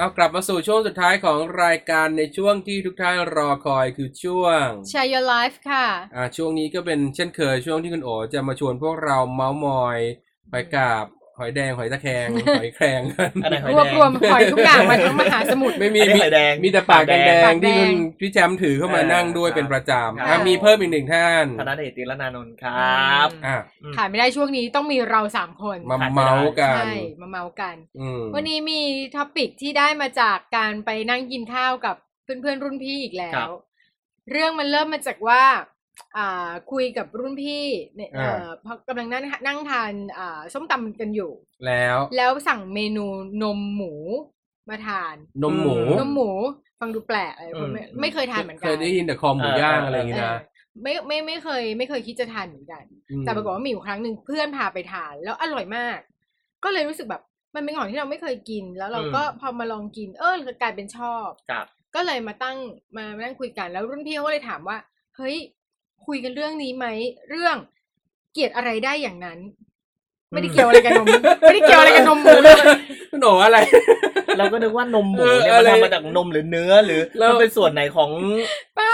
เอากลับมาสู่ช่วงสุดท้ายของรายการในช่วงที่ทุกท่านรอคอยคือช่วง Share Your Life ค่ะ อ่าช่วงนี้ก็เป็นเช่นเคยช่วงที่คุณโอจะมาชวนพวกเราเมาส์มอยหอยกาบ หอยแดงหอยตะแคงหอยแครงกันอันไหนหอยรวบแดงรวมหอยทุกอย่างมาทั้งมหาสมุทร ไม่มีอันนี้มีหอยแดง มีแต่ปากแดปากงแดง ๆที่คุณปากแดงพี่แชมป์ถือเข้ามานั่งด้วยเออเป็นประจำครัอะบมีเพิ่มอีกหนึ่งท่านธนเดชติรนานนท์ครับ อะอืมขาดไม่ได้ช่วงนี้ต้องมีเราสามคนมาขาดไม่ได้เมาส์กัน ใช่มาเมากัน อืม วันนี้มีท็อปิกที่ได้มาจากการไปนั่งกินข้าวกับเพื่อนๆรุ่นพี่อีกแล้ครัว บ เรื่องมันเริ่มมาจากว่าอ่า คุยกับรุ่นพี่เนี่ยเอ่อพอกำลังนั่งนั่งทานอ่าส้มตำกันอยู่ แล้ว แล้วสั่งเมนูนมหมูมาทาน นมหมู นมหมู ฟังดูแปลกอะไรอืมไม่ไม่เคยทานเหมือนกัเคนยได้ยินแต่คอหมูย่างอะไรอย่างงี้เอนะอไม่ไม่ไม่เคย ไม่เคยคิดจะทานเหมือนกันมแต่ปรากฏว่ามีอยู่ครั้งหนึ่งเพื่อนพาไปทาน แล้วอร่อยมาก ก็เลยรู้สึกแบบมันเป็นของที่เราไม่เคยกิน แล้วเราก็พอมาลองกิน เออกลายเป็นชอบครับก็เลยมาตั้งมามานั่งคุยกันแล้วรุ่นพี่เขาก็เลยถามว่าเฮ้ย คุยกันเรื่องนี้ไหมเรื่องเกลียดอะไรได้อย่างนั้น ไม่ได้เกี่ยวอะไรกับนมไม่ได้เกี่ยวอะไรกับนมหมูเลยคุณโออะไร เราก็นึกว่านมหมูเออเนี่ยอะมันไรทำมาจากนมหรือเนื้อหรือแล้วมันเป็นส่วนไหนของเปล่า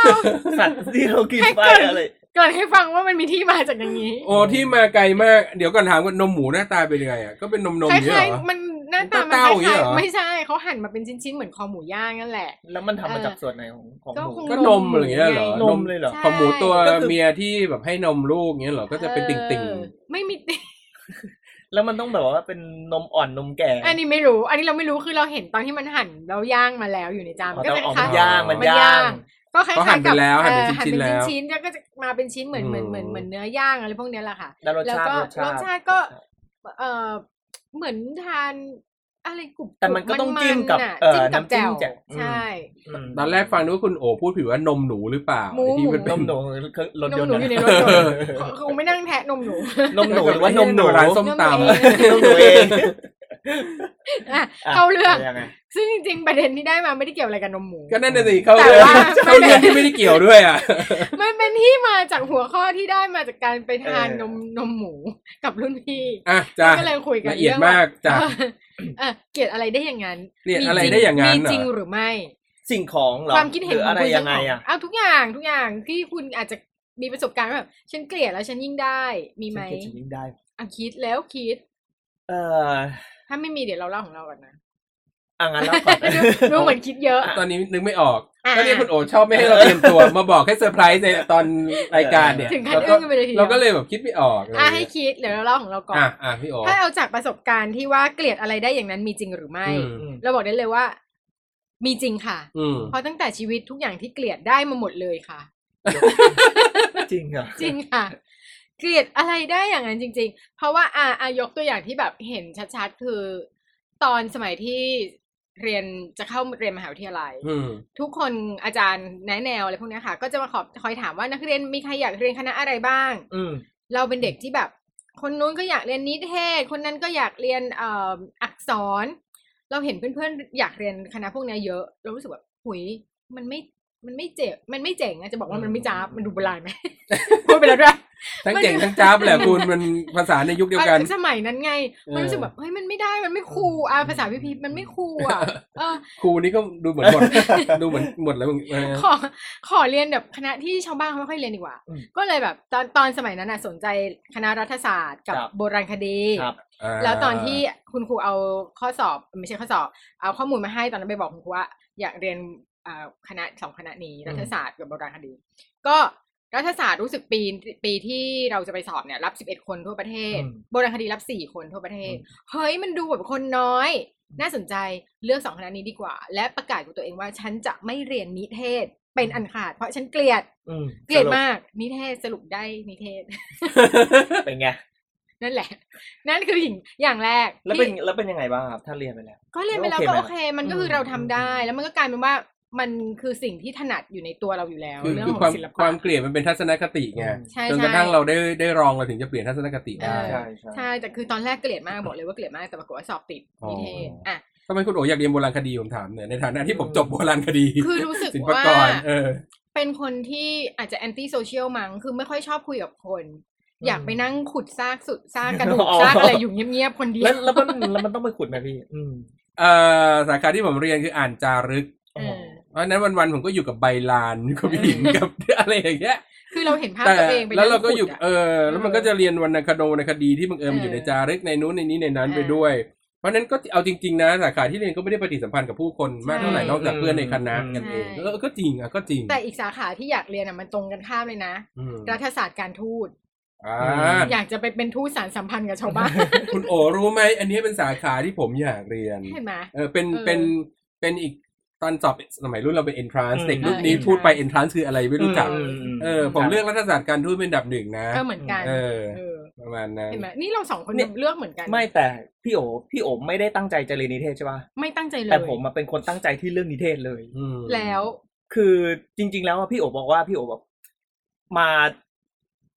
สัตว์ที่เรากินไปให้เกิดอะไรเกิดให้ฟังว่ามันมีที่มาจากอย่างนี้ โอ้ที่มาไกลมาก เดี๋ยวก่อนถามว่านมหมูหน้าตาเป็นยังไงอะก็เป็นนมนมคอย่างเงี้ยล้ายเหรอๆมัน หน้าตามันคเต้าๆอย่างเงี้ล้ายเหรอๆไม่ใช่เขาหั่นมาเป็นชิ้นๆเหมือนคอหมูย่างนั่นแหละ แล้วมันทำมาจากส่วนไหนของของก็หมูคงก็นมอะไรอย่างเงี้ยเหรอนมเลยเหรอใช่ของหมูตัวก็คือเมียที่แบบให้นมลูกเงี้ยเหรอก็จะเป็นติ่งเออไม่มีแล้วมันต้องแบบว่าเป็นนมอ่อนนมแก่ อันนี้ไม่รู้ อันนี้เราไม่รู้คือเราเห็นตอนที่มันหั่นแล้วย่างมาแล้วอยู่ในจานอ๋อก็แต่จะออกคล้ายมันย่างมันมันย่าย่างงก็คล้ายเขาหั่นๆไปกับแล้วหั่นเป็นเออหั่นชิ้นๆเป็นแล้วชิ้นๆแล้วก็จะมาเป็นชิ้นเหมือนเหมือนเหมือนอืมเหมือนเนื้อย่างอะไรพวกเนี้ยแหละค่ะ แล้วรสแล้วชาติก็รสชาติรสชาติก็เออ เหมือนทานอะไรกรุบๆแต่มันก็ต้องจิ้มกับๆน่ะเอ่อจิ้มกับน้ำจิ้แจ่มวแจ่วใช่อืมตอนแรกฟังนึกว่าคุณโอพูดผิดว่านมหนูหรือเปล่าหมูไอ้ที่มันหเป็นนมหนูเครื่องรถนยมนต์หนูอยู่ในรถยนต์คงไม่นั่งแทะนมหนู นมหนูหรือว่านมหนูร้านส้มตำนมหนูเองนมหนูเองอะอะเข้าเรื่อง ยังไงซึ่งจริงๆประเด็นที่ได้มาไม่ได้เกี่ยวอะไรกับนมหมู ก็นั่นน่ะสิเขาแต่เรื่องว่าเขาเรื่องที่ไม่ได้เกี่ยวด้วยอะ มันเป็นที่มาจากหัวข้อที่ได้มาจากการไปทานเออนมนมหมูกับรุ่นพี่อะจ้ะก็เลยคุยกันละเอียดรื่องว่มากจ้ะเออเออเกลียดอะไรได้อย่างนั้นเกลียดมีอะไรจงได้อย่างนั้นมีเหรอจริงหรือไม่ สิ่งของเหรอความคิดเห็นรือของอะไรคุณยังไงเจ้าขอะเอาทุกอย่างทุกอย่างที่คุณอาจจะมีประสบการณ์ว่าแบบฉันเกลียดแล้วฉันยิ่งได้มีไหมฉันเก็บชีวิตได้อะคิดแล้วคิด เออ ถ้าไม่มีเดี๋ยวเราเล่าของเราก่อนนะอะงั้นเล่าก่อนดูดูเหมือนคิดเยอะ ตอนนี้นึกไม่ออกอะ ก็เนี่ยคุณโอชอบไม่ให้เราเตรียมตัว มาบอกให้เซอร์ไพรส์ในตอนรายการเนี่ยถึงขั้นเราก็อึ้งกันไปเลยทีเดียวเราก็เลยแบบคิดไม่ออกอะไรอะอย่างให้เงี้ยคิดเดี๋ยวเราเล่าของเราก่อน อะอะพี่โอถ้าเอาจากประสบการณ์ที่ว่าเกลียดอะไรได้อย่างนั้นมีจริงหรือไม่ อืมอืมเราบอกได้เลยว่า มีจริงค่ะ อืม เพราะตั้งแต่ชีวิตทุกอย่างที่เกลียดได้มาหมดเลยค่ะ จริงเหรอจริงค่ะ เกลียดอะไรได้อย่างนั้นจริง ๆ เพราะว่าอ่าอ่ายกตัวอย่างที่แบบเห็นชัดๆ คือ ตอนสมัยที่เรียนจะเข้าเรียนมหาวิทยาลัยอืมทุกคนอาจารย์แนะแนวอะไรพวกเนี้ยค่ะ ก็จะมาขอคอยถามว่านักเรียนมีใครอยากเรียนคณะอะไรบ้างอืมเราเป็นเด็กที่แบบ คนนู้นก็อยากเรียนนิเทศ คนนั้นก็อยากเรียนเอ่ออักษร เราเห็นเพื่อนๆอยากเรียนคณะพวกเนี้ยเยอะ เรารู้สึกแบบหุยมันไม่ มันไม่เจ๋งมันไม่เจ๋งอะจะบอกว่ามันไม่จ้าบมันดูโบราณไหมพูดไปแล้วด้วยทั้งมันเจ๋งทั้งจ้าบแหละคุณมันภาษาในยุคเดียวกันอะสมัยนั้นไง มันเออรู้สึกแบบเฮ้ยมันไม่ได้มันไม่คูลอะภาษาพิพีมันไม่คูลอะเออครูนี่ก็ดูเหมือนหมดดูเหมือนหมดแล้วมึงเออขอขอเรียนแบบคณะที่ชาวบ้านเขาไม่ค่อยเรียนดีกว่าอืมก็เลยแบบตอนตอนสมัยนั้นน่ะสนใจคณะรัฐศาสตร์กับครับโบราณคดีครับาแล้วตอนที่คุณครูเอาข้อสอบไม่ใช่ข้อสอบ เอาข้อมูลมาให้ตอนนั้นไปบอกคุณครูว่าอยากเรียนอ่า คณะสองคณะนี้อืมรัฐศาสตร์กับโบราณคดี ก็รัฐศาสตร์รู้สึกปีปีที่เราจะไปสอบเนี่ยรับสิบเอ็ดคนทั่วประเทศ โบราณคดีรับสี่คนทั่วประเทศ เฮ้ยมันดูแบบคนน้อย น่าสนใจเลือกสองคณะนี้ดีกว่า และประกาศกับตัวเองว่าฉันจะไม่เรียนนิเทศเป็นอันขาด เพราะฉันเกลียดอืมเกลียดสรุปมากนิเทศสรุปได้นิเทศ เป็นไงนั่นแหละ นั่นคืออย่างอย่างแรก แล้วเป็นที่แล้วเป็นยังไงบ้างครับ ถ้าเรียนไปแล้ว ก็เรียนไปแล้วโอเคก็ไหมโอเค มันก็คือมเราทำได้อืมแล้วมันก็กลายเป็นว่า มันคือสิ่งที่ถนัดอยู่ในตัวเราอยู่แล้วคือเรื่องคือขอความงศิลคปะวามเกลียดมันเป็นทัศนคติไงใช่จนใช่กระทั่งเราได้ได้ลองเราถึงจะเปลี่ยนทัศนคติได้เออใช่ใช่ใช่แต่คือตอนแรกเกลียดมากบอกเลยว่าเกลียดมากแต่ปรากฏว่าสอบติดอ๋อนิเทศอะทำไมคุณโออยากเรียนโบราณคดีผมถามเนี่ยในฐานะที่ผมจบโบราณคดี คือรู้สึกศิลปว่ากรเออเป็นคนที่อาจจะแอนตี้โซเชียลมั้งคือไม่ค่อยชอบคุยกับคนอยากไปนั่งขุดซากสุดซากกระดูกอ๋อซากอะไรอยู่เงียบๆคนเดียแล้ววแล้วมันแล้วมันต้องไปขุดไหมพี่ อืมเอ่อสาขาที่ผมเรียนคืออ่านจารึก เออเพราะฉะนั้นวันๆผมก็อยู่กับใบลานอยู่กับหินกับอะไรอย่างเงี้ยคือเราเห็นภาพแต่ตัวเองไปแล้วเราก็อยู่นั่งขุดะเออ แล้วมันก็จะเรียนวรรณคดีวรรณคดีที่บังเอิญมันอยู่เออในจารึกในนู้นในนี้ในนั้นเออไปด้วย เพราะฉะนั้นก็เอาจริง ๆ นะสาขาที่เรียนก็ไม่ได้ปฏิสัมพันธ์กับผู้คนมากเท่าไหร่ใช่นอกจากเพื่อนในคณะกันเองใช่เออก็จริงอะก็จริง แต่อีกสาขาที่อยากเรียนอะมันตรงกันข้ามเลยนะอืมรัฐศาสตร์การทูตอ่าอยากจะไปเป็นทูตสารสัมพันธ์กับชาวบ้าน คุณโอรู้ไหมอันนี้เป็นสาขาที่ผมอยากเรียนเห็นไหมเออเป็นเออเป็นเป็นอีกต อนสอบสมัยรุ่นเราเป็น entrance อืมเด็กรุ่นนี้เออพูดไป entrance entrance คืออะไรไม่รู้จักอืมมเออ ผมเลือกรัฐศาสตร์การทูตเป็นอันดับหนึ่งนะก็เหมือนกันเออเออประมาณนั้นเห็นไหมนี่เราสองคนเนี่ยเลือกเหมือนกัน ไม่แต่พี่โอพี่โอไม่ได้ตั้งใจจะเรียนนิเทศใช่ป่ะไม่ตั้งใจเลยแต่ผมมาเป็นคนตั้งใจที่เรื่องนิเทศเลยอืมแล้ว คือจริง ๆ แล้วอะพี่โอบอกว่าพี่โอแบบมา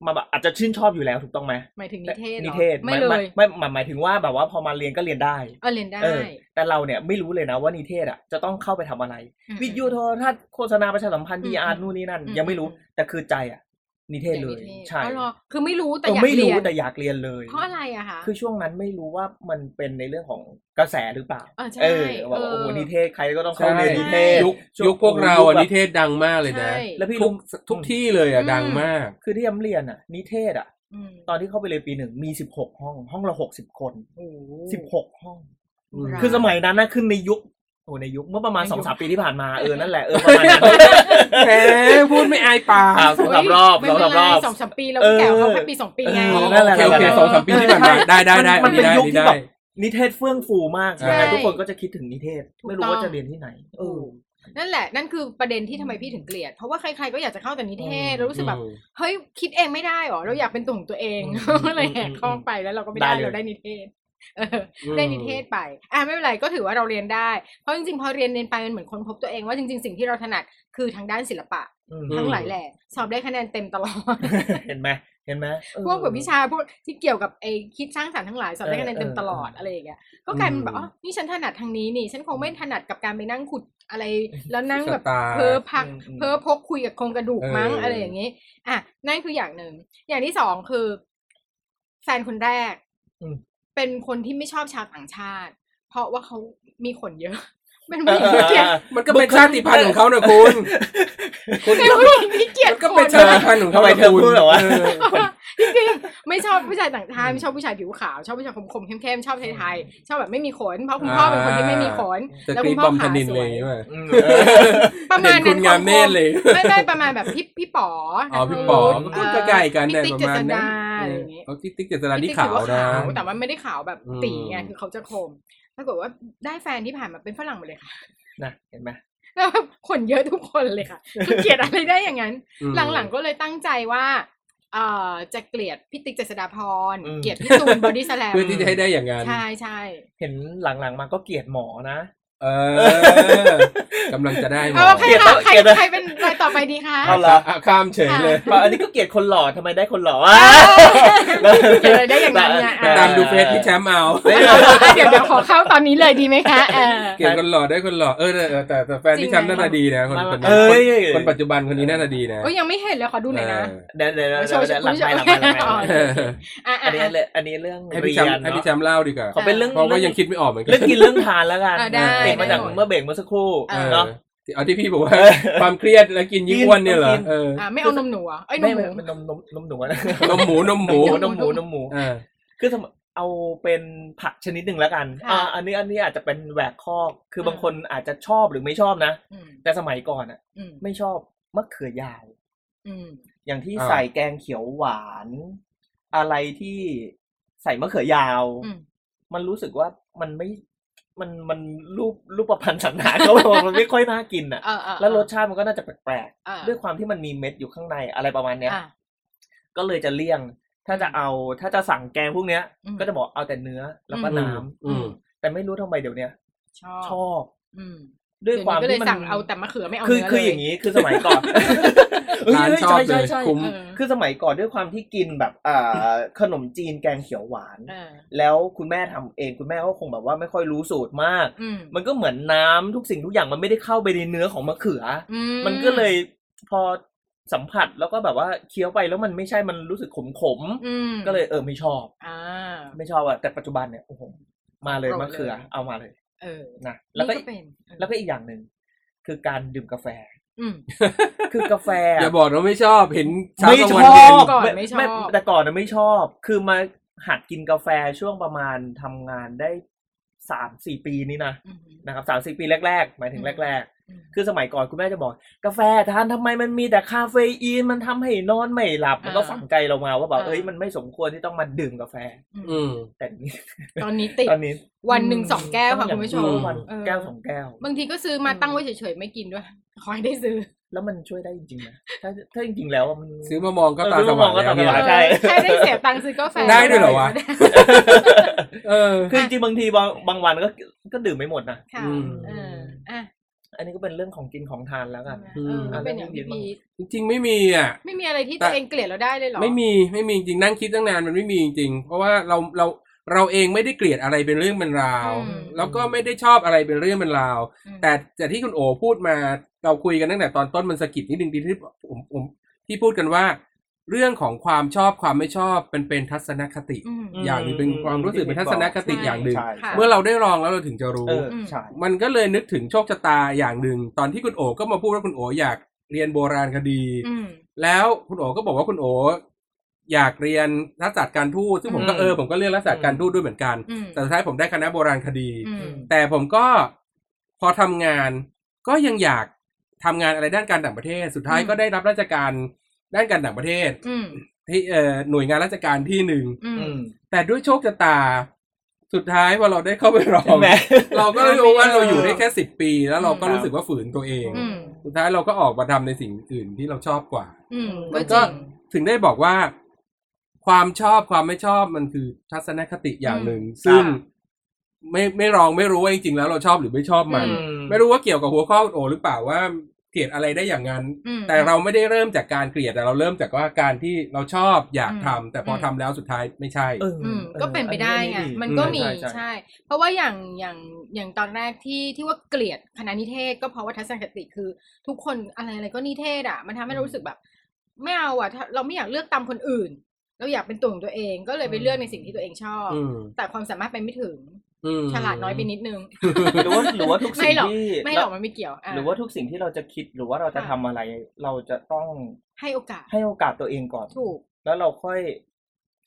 มาแบบอาจจะชื่นชอบอยู่แล้วถูกต้องไหมหมายถึงนิเทศหรอนิเทศไม่เลยไม่ไม่หมายถึงว่าแบบว่าพอมาเรียนก็เรียนได้เออเรียนได้เออแต่เราเนี่ยไม่รู้เลยนะว่านิเทศอะจะต้องเข้าไปทำอะไรอืมวิทยุโทรทัศน์โฆษณาประชาสัมพันธ์อืมพีอาร์นู่นนี่นั่นอืมยังไม่รู้อืมแต่คือใจอะ นิเทศเลยนิทศใช่อ๋อเหรอคือไม่รู้แต่เอออยากไม่เรีรู้ยนแต่อยากเรียนเลย เพราะอะไรอะคะคือช่วงนั้นไม่รู้ว่ามันเป็นในเรื่องของกระแสหรือเปล่าเออใช่เออว่าเออโอ้โหนิเทศใครก็ต้องเข้าใช่เรียนนิเทศยุคช่วงยุคพวกเราอะยุคแบบนิเทศดังมากเลยนะใช่แล้วพี่ทุรู้กทุกที่เลยอะอืมดังมาก คือที่ย้ำเรียนอะนิเทศอะอืมตอนที่เข้าไปเรียนปีหนึ่งมีสิบหกห้อง ห้องละหกสิบคนโอ้โหสิบหกห้องอืมคือสมัยนั้นนะขึ้นในยุค โอ้ในยุคเมื่อประมาณในยุคสองสามปีที่ผ่านมาเออนั่นแหละเออประมาณนั้นแหมพูดไม่อายปากอ่าสงสามรอบไม่สองเป็สานมรไรอบสองสามปีเราก็แก่กว่าเขาแค่ปีสองปีไงเออนั่นแหละโอเคโอเคสองสามปีที่ผ่านมาได้ได้ได้มัอันนเป็นี้นได้ยุคอันนี้ที่ได้แบบนิเทศเฟื่องฟูมากใช่ยังไงทุกคนก็จะคิดถึงนิเทศถูกไม่รู้ต้องว่าจะเรียนที่ไหนเออนั่นแหละ นั่นคือประเด็นที่ทำไมพี่ถึงเกลียด เพราะว่าใครๆก็อยากจะเข้าแต่นิเทศอืมแล้วรู้สึกแบบอืมเฮ้ย คิดเองไม่ได้หรอ เราอยากเป็นตัวของตัวเองอืมก็เลยแหกข้องไปแล้วเราก็ไม่ได้ได้เลยเราได้นิเทศเออ ได้นิเทศไป อะไม่เป็นไรก็ถือว่าเราเรียนได้ เพราะจริงๆ พอเรียนเรียนไปมันเหมือนคนพบตัวเองว่าจริง ๆ สิ่งที่เราถนัดคือทางด้านศิลปะอืมทั้งหลายแหล่สอบได้คะแนนเต็มตลอด เห็นไหมเห็นไหมเออพวกแบบวิชาพวกที่เกี่ยวกับไอ้คิดสร้างสรรค์ทั้งหลายสอบได้คะแนนเต็มเออตลอดเอออะไรอย่างเงี้ย ก็กลายเป็นแบบอืมอ๋อนี่ฉันถนัดทางนี้นี่ ฉันคงไม่ถนัดกับการไปนั่งขุดอะไร แล้วนั่งแบบสตาร์เพ้อพักอืมอืมเพ้อพกคุยกับโครงกระดูกมั้งเออออะไรอย่างงี้ อะนั่นคืออย่างหนึ่ง อย่างที่สองคือ แฟนคนแรกอืม เป็นคนที่ไม่ชอบชาวต่างชาติ เพราะว่าเขามีขนเยอะ เป็นผู้หญิงที่เกลียดมันก็เป็นชาติพันธุ์ของเขานะคุณคุณเป็นผู้หญิงที่เกลียดมันก็คเป็นนชาติพันธุ์ของเขาทำไมนะเธอคุณพูดแบบว่าเออจริงๆไม่ชอบผู้ชายต่างชาติไม่ชอบผู้ชายผิวขาว ชอบผู้ชายคมๆเข้มๆชอบไทยๆชอบแบบไม่มีขน เพราะคุณพ่อเป็นคนที่ไม่มีขนจะแล้วกรีคุบณพ่บออมธขานินสเลวยยใช่ไหมอืมประมาณเห็นคุนั้นณงามเนตรเลยไม่ไม่ประมาณแบบพี่พี่ป๋ออ๋อนัทพี่วุฒิป๋อเออก็ใกล้กันพี่เนี่ยติ๊กประมาณเจษนั้ดาน อะไรอย่างเงี้ยเขาติ๊กติ๊กเจษดานี่พี่ขาวติ๊กถือนะขาวแต่ว่าไม่ได้ขาวแบบอืมตีไงคือเขาจะคมปรากฏว่าได้แฟนที่ผ่านมาเป็นฝรั่งหมดเลยค่ะนะเห็นไหมแล้วแบบขนเยอะทุกคนเลยค่ะคือเกลียดอะไรได้อย่างนั้นอืมหลังๆก็เลยตั้งใจว่าเอ่อจะเกลียดพี่ติ๊กเจษฎาพรอืมเกลียดพี่ตูนบอดี้สแลมเพื่อที่จะให้ได้อย่างนั้นใช่ใช่เห็นหลังๆมาก็เกลียดหมอนะ เออกำลังจะได้หมเอออใครเกลียดค่ะแล้วใครเกลียดแล้วใครเป็นรายต่อไปดีคะ เอาเหรอ อะข้ามเฉยเลยว่าอันนี้ก็เกลียดคนหล่อทำไมได้คนหล่อวะเกลียดอะไรได้อย่างนั้นเนี่ยแต่อะ ตามดูเฟซพี่แชมป์เอา เดี๋ยวเดี๋ยวขอเข้าตอนนี้เลยดีไหมคะเออ เกลียดคนหล่อได้คนหล่อเออแต่แต่แต่แฟนพี่แชมป์หน้าตาดีนะคนคนเอ้ย คนคนปัจจุบันคนนี้หน้าตาดีนะโอ้ยยังไม่เห็นเลยขอดูหน่อยนะ เดี๋ยวเดี๋ยวเดี๋ยวโชว์เดี๋ยวหลังโชว์ไปหลังไปหลังไปอ๋อเอออะอัอะนนี้อะ เลยอันนี้เรื่องให้เรีพี่ยแชมนป์ให้พี่เนาะแชมป์เล่าดีกว่าขอเป็นเรื่อง เพราะว่ายังคิดไม่ออกเหมือนกัเรื่องกินเรื่องทานแล้วกันอะได้ ติดมาจากได้หมดเมื่อเบรกเมื่อสักครู่เออเนาะเอาที่พี่บอกว่าเออความเครียดแล้วกินยิ่งอ้วนเนี่ยเหรอกินเอออะไม่เอานมหนูเหรอะเอ้ยนไม่มหมูมันนมนมนมหนูนะนมหมูนมหมูนมหมูนมหมูเออคือสมมติเอาเป็นผักชนิดหนึ่งแล้วกันค่ะอ่า อันนี้อันนี้อาจจะเป็นแหวกข้อกคือมบางคนอาจจะชอบหรือไม่ชอบนะอืมแต่สมัยก่อนอะอืมไม่ชอบมะเขือยาวอืมอย่างที่อ่าใส่แกงเขียวหวาน อะไรที่ใส่มะเขือยาวอืมมันรู้สึกว่ามันไม่ มันมันรูปรูปประพันธ์สันฐานเขาบอกว่ามันไม่ค่อยน่ากินอะเออเออแล้วรสชาติมันก็น่าจะแปลกอะๆด้วยความที่มันมีเม็ดอยู่ข้างในอะไรประมาณเนี้ยอะก็เลยจะเลี่ยง ถ้าจะเอาถ้าจะสั่งแกงพวกเนี้ยอืมก็จะบอกเอาแต่เนื้อแล้วก็อืมน้ำอืมแต่ไม่รู้ทำไมเดี๋ยวเนี้ยชอบชอบอืม ด้วยเดี๋ยวความนี้ก็เลยที่มันสั่งเอาแต่มะเขือไม่เอาคือเนื้อคือเลยอย่างนี้คือสมัยก่อนร้านเฮ้ยชอบใช่เลยใช่ใช่คุ้มเออคือสมัยก่อนด้วยความที่กินแบบอ่าขนมจีนแกงเขียวหวานเออแล้วคุณแม่ทำเองคุณแม่ก็คงแบบว่าไม่ค่อยรู้สูตรมากอืมมันก็เหมือนน้ำทุกสิ่งทุกอย่างมันไม่ได้เข้าไปในเนื้อของมะเขืออืมันก็เลยพอสัมผัสแล้วก็แบบว่าเคี้ยวไปแล้วมันไม่ใช่มันรู้สึกขมขมๆอืมก็เลยเออไม่ชอบอ่าไม่ชอบอะแต่ปัจจุบันเนี่ยโอ้โหมาเลยโปรดมะเขือเลยเอามาเลย เออนะแล้วก็นี่เป็นเออแล้วก็อีกอย่างหนึ่งคือการดื่มกาแฟอืมคือกาแฟอย่าบอกนะไม่ชอบเห็นเช้าไม่กลางชวันอเย็นบก่อนไม่ชอบแต่ก่อนน่ะไม่ชอบ คือมาหัดกินกาแฟช่วงประมาณทำงานได้สามสี่ปีนี้นะอืมนะครับสามสี่ปีแรก ๆ หมายถึงอืมแรกอืมๆ คือสมัยก่อนคุณแม่จะบอก กาแฟทานทำไมมันมีแต่คาเฟอีนมันทำให้นอนไม่หลับ มันก็อ่าฝังใจเรามาว่าแบบอ่าเอ้ยมันไม่สมควรที่ต้องมาดื่มกาแฟ อืมแต่นี่ตอนนี้ติดตอนนี้ วันหนึ่งสองแก้วค่ะต้คุอณงผู้ชอย่ามงอืมวันเออแก้วสองแก้ว บางทีก็ซื้อมาตั้งไว้เฉยๆไม่กินด้วยขอให้ได้ซื้อ แล้วมันช่วยได้จริงๆนะถ้าถ้าจริงๆแล้วมันซื้อมามองก็ตาซื้อสมามว่าองงก็แล้วตาสเนี่ยว่างใช่แค่ได้เสียตังค์ซื้อกาแฟได้ด้วยเหรอวะเออคือจริงๆบางทีบางบางวันก็ก็ดื่มไม่หมดนะค่ะอืมเอออะ อันนี้ก็เป็นเรื่องของกินของทานแล้วกันอืเอมอเป็นอย่างพี่พีทจริง ๆ ไม่มีอะ ไม่มีอะไรที่แต่ตัวเองเกลียดเราได้เลยเหรอ ไม่มีไม่มีจริงนั่งคิดตั้งนานมันไม่มีจริง เพราะว่าเราเราเราเองไม่ได้เกลียดอะไรเป็นเรื่องเป็นราว อืมแล้วก็ไม่ได้ชอบอะไรเป็นเรื่องเป็นราว อืม แต่แต่ที่คุณโอพูดมาเราคุยกันตั้งแต่ตอนต้นมันสะกิดนิดนึงที่ผมผมที่พูดกันว่า เรื่องของความชอบความไม่ชอบเป็นเป็นทัศนคติ อืม อย่างหนึ่งเป็นความรู้สึกเป็นทัศนคติใช่อย่างหนึ่ง ใช่ค่ะ เมื่อเราได้ลองแล้วเราถึงจะรู้ เออใช่ มันก็เลยนึกถึงโชคชะตาอย่างหนึ่ง ตอนที่คุณโอก็มาพูดว่าคุณโออยากเรียนโบราณคดี อืม แล้วคุณโอก็บอกว่าคุณโออยากเรียนรัฐศาสตร์การทูตซึ่งผมก็อืม เออผมก็เลือกรัฐศาสตร์การทูตด้วยเหมือนกัน อืมแต่สุดท้ายผมได้คณะโบราณคดี อืม แต่ผมก็พอทำงานก็ยังอยากทำงานอะไรด้านการต่างประเทศ สุดท้ายอืม ก็ได้รับราชการ ด้านการต่างประเทศอืมที่เอ่อหน่วยงานราชการที่หนึ่งอืมอืมแต่ด้วยโชคชะตา สุดท้ายพอเราได้เข้าไปลอใช่งไหมเราก็รู้ว่าเออเราอยู่ได้แค่สิบปี แล้วเราก็อืมรู้สึกว่าฝืนตัวเองอืมสุดท้ายเราก็ออกมาทำในสิ่งอื่นที่เราชอบกว่าอืมมัก็นจก็ริงถึงได้บอกว่า ความชอบความไม่ชอบมันคือทัศนคติอย่างหนึ่ง ซึ่งค่ะไม่ไม่ลองไม่รู้ว่าจริงๆแล้วเราชอบหรือไม่ชอบมันอืไม่รู้ว่าเกี่ยวกับหัวข้อโอหรือเปล่าว่า เกลียดอะไรได้อย่างนั้นอืมแต่เราไม่ได้เริ่มจากการเกลียดแต่เราเริ่มจากว่าการที่เราชอบอยากทำอืมแต่พออมทำแล้วสุดท้ายไม่ใช่เอออืมออก็เป็นไปได้ไงอัมันก็มีใช่ใช่ใช่ เพราะว่าอย่างอย่างอย่างตอนแรกที่ที่ว่าเกลียดคณะนิเทศ ก็เพราะว่าทัศนคติคือ ทุกคนอะไรอะไรก็นิเทศอะ มันทำให้เรารู้สึกแบบ ไม่เอาอะถ้าเราไม่อยากเลือกตามคนอื่น เราอยากเป็นตัวของตัวเองก็เลยไปเลือกในสิ่งที่ตัวเองชอบอืมแต่ความสามารถไปไม่ถึงอืม ฉลาดน้อยไปนิดนึงหรือว่าหรือว่าทุกไม่สิ่งหรอกที่ไม่หรอกมันไม่เกี่ยวะหรือว่าทุกสิ่งที่เราจะคิดหรือว่าเราจะค่ะทำอะไร เราจะต้องให้โอกาส ให้โอกาสตัวเองก่อนถูกแล้วเราค่อย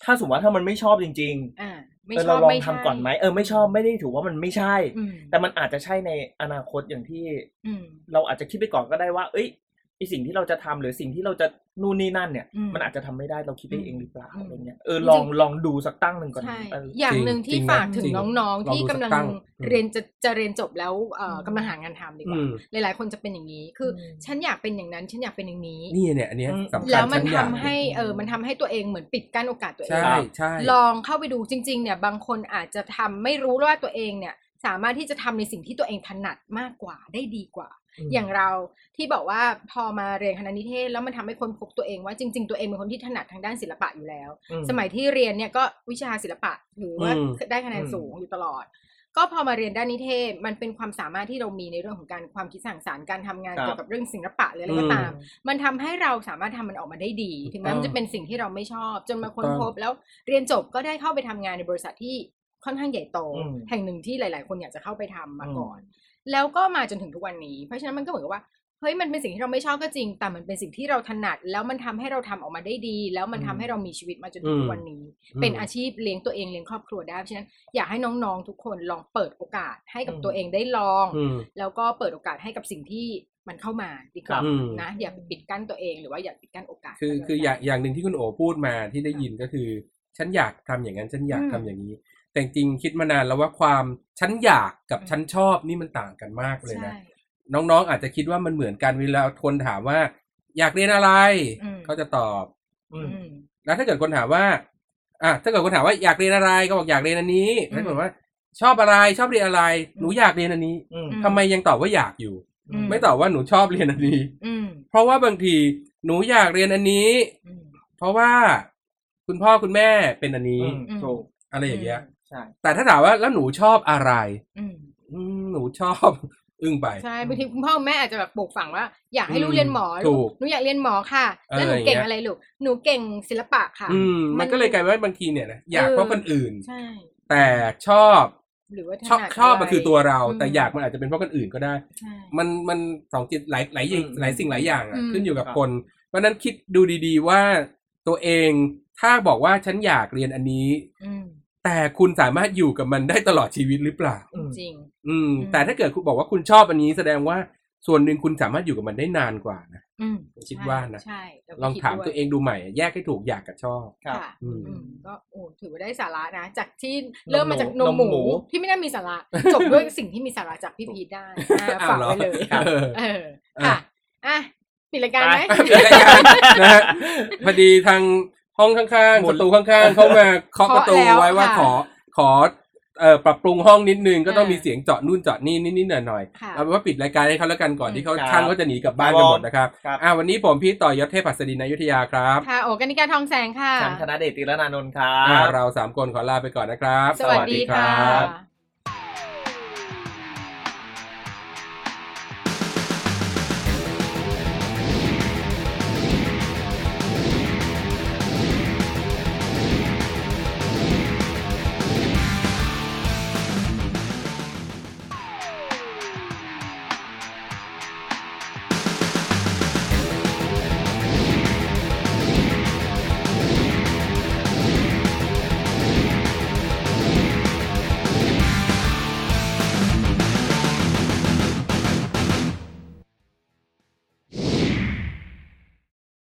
ถ้าสมมติว่าถ้ามันไม่ชอบจริงอ่าๆไม่เออชเราอบลองไม่ทำใช่ก่อนไหมเออไม่ชอบไม่ได้ถือว่ามันไม่ใช่อืมแต่มันอาจจะใช่ในอนาคตอย่างที่อืมเราอาจจะคิดไปก่อนก็ได้ว่า เอ้ย ไอสิ่งที่เราจะทำหรือสิ่งที่เราจะนู่นนี่นั่นเนี่ยอืมมันอาจจะทำไม่ได้เราคิดได้เองหรือเปล่าอืมอะไรเงี้ยเออจริงๆลองลองดูสักตั้งหนึ่งก่อนใช่เอออย่างหนึ่งจริที่งๆนะฝากถึงจริงน้องๆลองที่ดูสักกำลังตั้งอืมเรียนจะจะเรียนจบแล้วเอ่ออมกำลังหางานทำดีกอืว่ามหลายๆคนจะเป็นอย่างนี้ คืออมฉันอยากเป็นอย่างนั้นฉันอยากเป็นอย่างนี้นี่เนี่ยอันเนี้ยอืมสำคัญแล้วมันฉัทำอยากให้เออมันทำให้ตัวเองเหมือนปิดกั้นโอกาสตัวเองใช่ใช่ลองเข้าไปดูจริง ๆ เนี่ยบางคนอาจจะทำไม่รู้ว่าตัวเองเนี่ยสามารถที่จะทำในสิ่งที่ตัวเองถนัดมากกว่าได้ดีกว่า อย่างเราที่บอกว่าพอมาเรียนคณะนิเทศแล้วมันทำให้คนพบตัวเองว่าจริง ๆ ตัวเองเป็นคนที่ถนัดทางด้านศิลปะอยู่แล้วอืมสมัยที่เรียนเนี่ยก็วิชาศิลปะถือว่าอืมได้คะแนนอืมสูงอยู่ตลอด ก็พอมาเรียนด้านนิเทศมันเป็นความสามารถที่เรามีในเรื่องของการความคิดสร้างสรรค์การทำงานครับเกี่ยวกับเรื่องศิลปะหรืออะไรก็ตาม มันทำให้เราสามารถทำมันออกมาได้ดี ถึงแม้ถูกต้องมันจะเป็นสิ่งที่เราไม่ชอบ จนมาค้นถูกต้องพบแล้วเรียนจบก็ได้เข้าไปทำงานในบริษัทที่ค่อนข้างใหญ่โตอืมแห่งหนึ่งที่หลาย ๆ คนอยากจะเข้าไปทำมาอืมก่อน แล้วก็มาจนถึงทุกวันนี้ เพราะฉะนั้นมันก็เหมือนกับว่าเฮ้ยมันเป็นสิ่งที่เราไม่ชอบก็จริง แต่มันเป็นสิ่งที่เราถนัด แล้วมันทำให้เราทำออกมาได้ดี แล้วมันทำให้เรามีชีวิตมาจนถึงทุกวันนี้ เป็นอาชีพเลี้ยงตัวเองเลี้ยงครอบครัวได้เพราะฉะนั้นอยากให้น้องๆทุกคนลองเปิดโอกาสให้กับอืมตัวเองได้ลองอืมแล้วก็เปิดโอกาสให้กับสิ่งที่มันเข้ามาดีกว่าอืมนะอย่าไปปิดกั้นตัวเองหรือว่าอย่าปิดกั้นโอกาส คือคืออย่างอย่างหนึ่งที่คุณโอพูดมาที่ได้ยินก็คือ ฉันอยากทำอย่างนั้นฉันอยากอืมทำอย่างนี้ แต่จริงๆคิดมานานแล้วว่าความฉันอยากกับอืมฉันชอบนี่มันต่างกันมากเลยใช่นะ น้องๆอาจจะคิดว่ามันเหมือนกันเวลาคนถามว่า อยากเรียนอะไรอืมก็จะตอบอืมอืมแล้วถ้าเกิดคนถามว่าอะถ้าเกิดคนถามว่าอยากเรียนอะไรก็บอกอยากเรียนอันนี้อืมถ้าเกิดว่า ชอบอะไรชอบเรียนอะไร หนูอยากเรียนอันนี้อืมทำไมยังตอบว่าอยากอยู่อืมไม่ตอบว่าหนูชอบเรียนอันนี้อืมเพราะว่าบางทีหนูอยากเรียนอันนี้อืมเพราะว่าคุณพ่อคุณแม่เป็นอันนี้อืมอืมถูกอะไรอย่างเงี้ยใช่ แต่ถ้าถามว่าแล้วหนูชอบอะไรอืมอืมหนูชอบอึ้งไปใช่บางทีคุณพ่อคุณแม่อาจจะแบบปลูกฝังว่า อยากให้ลูอืกมเรียนหมอถูลูกกหนูอยากเรียนหมอค่ะ แล้วหนูเออเก่งอย่างเงี้ยอะไรลูกหนูเก่งศิลปะค่ะอืมมันก็เลยกลายเป็นว่าบางทีเนี่ยนะอยากเออเพราะคนอื่นใช่แต่ชอบหรือว่าถชอบนัดชอบมันคือตัวเราอืมแต่อยากมันอาจจะเป็นเพราะคนอื่นก็ได้ใช่มันมันสองจิตหลายหลายอย่างอืมหลายสิ่งหลายอย่างอะอืมขึ้นอยู่กับครับคนเพราะฉะนั้นคิดดูดี ๆ ว่าตัวเองถ้าบอกว่าฉันอยากเรียนอันนี้อืม แต่คุณสามารถอยู่กับมันได้ตลอดชีวิตหรือเปล่าอืมจริงอืมอืม แต่ถ้าเกิดคุณบอกว่าคุณชอบอันนี้แสดงว่าส่วนหนึ่งคุณสามารถอยู่กับมันได้นานกว่านะอืมคิดว่านะใช่ใช่ลองถามตัวเองดูใหม่ แยกให้ถูกอยากกับชอบครับค่ะอืมอืมก็โอ้ถือว่าได้สาระนะ จากที่เริ่มมาจากนนมมหหมูมู ที่ไม่น่ามีสาระ จบด้วยสิ่งที่มีสาระจากพี่พีทได้อ่าอ้าวฝากเหรอไว้เลยครับเออค่ะอะปิดรายการไหมไปเดี๋ยวรายการนะฮะพอดีทาง ห้องข้างหมุๆปนระตูข้างๆ เขามาเคาะประตูเคาะแล้วไว้ว่าค่ะขอขอเอ่อปรับปรุงห้องนิดนึงก็ต้องอ่ามีมีเสียงเจาะนู่นเจาะนี่นิดๆหน่อยค่ะๆเอาเป็นว่าปิดรายการให้เขาแล้วกันก่อนที่เขาครับช่างเขาจะหนีกลับบ้านกันหมดนะครับครับอ่าวันนี้ผมพี่ต่อยศเทพหัสดินนายุทธยาครับค่ะโอกนิกาทองแสงค่ะฉันธนเดชติรนานนท์ครัอ่าบเราสามคนขอลาไปก่อนนะครับ สวัสดีค่ะ